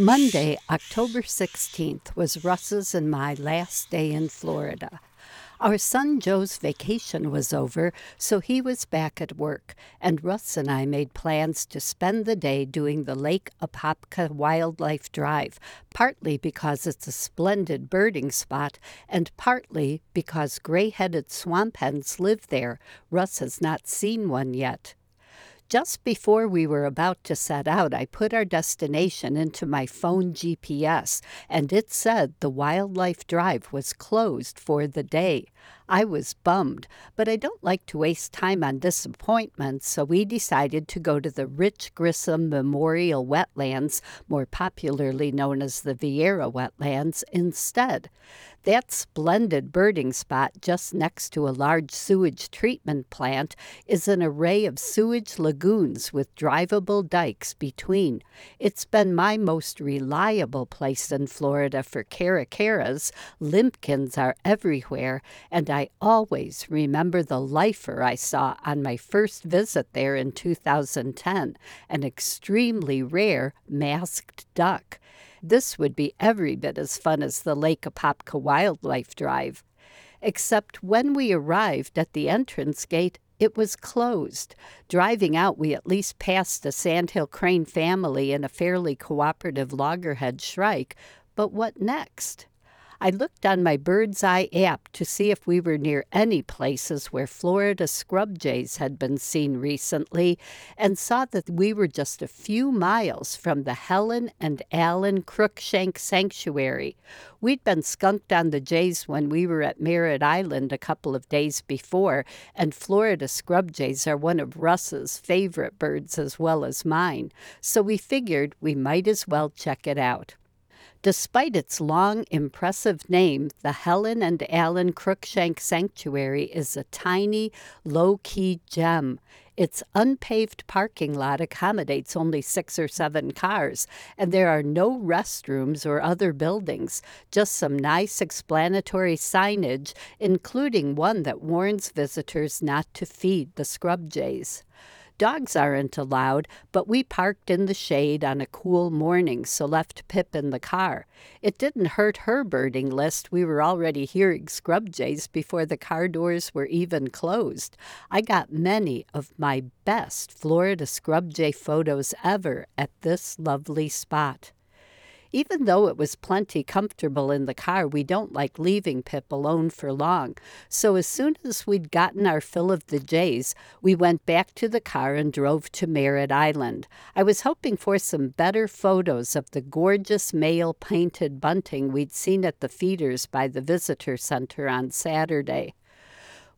Monday, October 16th, was Russ's and my last day in Florida. Our son Joe's vacation was over, so he was back at work, and Russ and I made plans to spend the day doing the Lake Apopka Wildlife Drive, partly because it's a splendid birding spot, and partly because gray headed swamp hens live there. Russ has not seen one yet. Just before we were about to set out, I put our destination into my phone GPS, and it said the Wildlife Drive was closed for the day. I was bummed, but I don't like to waste time on disappointments, so we decided to go to the Rich Grissom Memorial Wetlands, more popularly known as the Viera Wetlands, instead. That splendid birding spot just next to a large sewage treatment plant is an array of sewage lagoons with drivable dikes between. It's been my most reliable place in Florida for caracaras. Limpkins are everywhere, and I always remember the lifer I saw on my first visit there in 2010, an extremely rare masked duck. This would be every bit as fun as the Lake Apopka Wildlife Drive. Except when we arrived at the entrance gate, it was closed. Driving out, we at least passed a sandhill crane family and a fairly cooperative loggerhead shrike. But what next? I looked on my bird's eye app to see if we were near any places where Florida scrub jays had been seen recently and saw that we were just a few miles from the Helen and Allan Cruickshank Sanctuary. We'd been skunked on the jays when we were at Merritt Island a couple of days before, and Florida scrub jays are one of Russ's favorite birds as well as mine, so we figured we might as well check it out. Despite its long, impressive name, the Helen and Allan Cruickshank Sanctuary is a tiny, low key gem. Its unpaved parking lot accommodates only six or seven cars, and there are no restrooms or other buildings, just some nice explanatory signage, including one that warns visitors not to feed the scrub jays. Dogs aren't allowed, but we parked in the shade on a cool morning, so left Pip in the car. It didn't hurt her birding list. We were already hearing scrub jays before the car doors were even closed. I got many of my best Florida scrub jay photos ever at this lovely spot. Even though it was plenty comfortable in the car, we don't like leaving Pip alone for long. So as soon as we'd gotten our fill of the Jays, we went back to the car and drove to Merritt Island. I was hoping for some better photos of the gorgeous male painted bunting we'd seen at the feeders by the visitor center on Saturday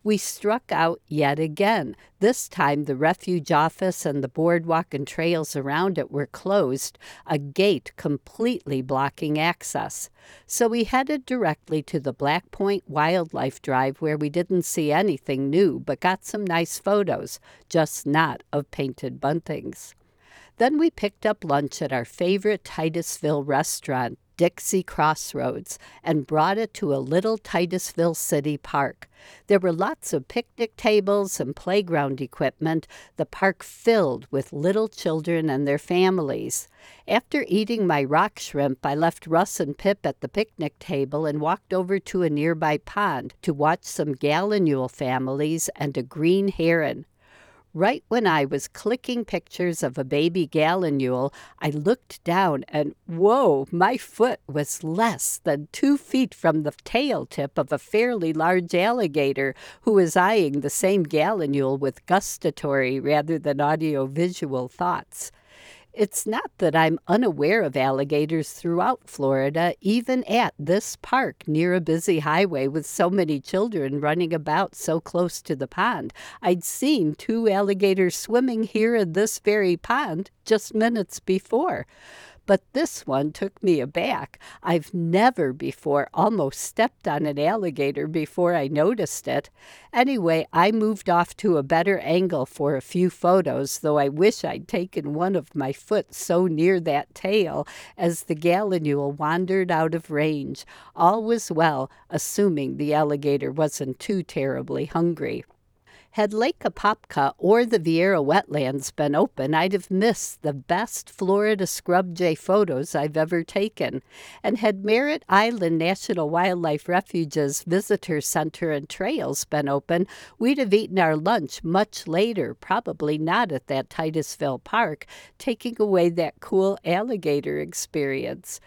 we struck out yet again. This time, the refuge office and the boardwalk and trails around it were closed, a gate completely blocking access. So we headed directly to the Black Point Wildlife Drive, where we didn't see anything new but got some nice photos, just not of painted buntings. Then we picked up lunch at our favorite Titusville restaurant, Dixie Crossroads and brought it to a little Titusville City Park. There were lots of picnic tables and playground equipment, the park filled with little children and their families. After eating my rock shrimp, I left Russ and Pip at the picnic table and walked over to a nearby pond to watch some gallinule families and a green heron. Right when I was clicking pictures of a baby gallinule, I looked down and whoa, my foot was less than two feet from the tail tip of a fairly large alligator who was eyeing the same gallinule with gustatory rather than audiovisual thoughts. It's not that I'm unaware of alligators throughout Florida, even at this park near a busy highway with so many children running about so close to the pond. I'd seen two alligators swimming here in this very pond just minutes before. But this one took me aback. I've never before almost stepped on an alligator before I noticed it. Anyway, I moved off to a better angle for a few photos, though I wish I'd taken one of my foot so near that tail as the gallinule wandered out of range. All was well, assuming the alligator wasn't too terribly hungry. Had Lake Apopka or the Viera wetlands been open, I'd have missed the best Florida scrub jay photos I've ever taken. And had Merritt Island National Wildlife Refuge's visitor center and trails been open, we'd have eaten our lunch much later, probably not at that Titusville Park, taking away that cool alligator experience.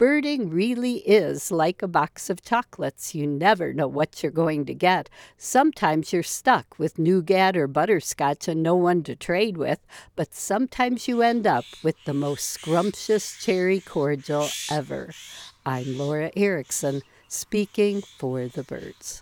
Birding really is like a box of chocolates. You never know what you're going to get. Sometimes you're stuck with nougat or butterscotch and no one to trade with, but sometimes you end up with the most scrumptious cherry cordial ever. I'm Laura Erickson, speaking for the birds.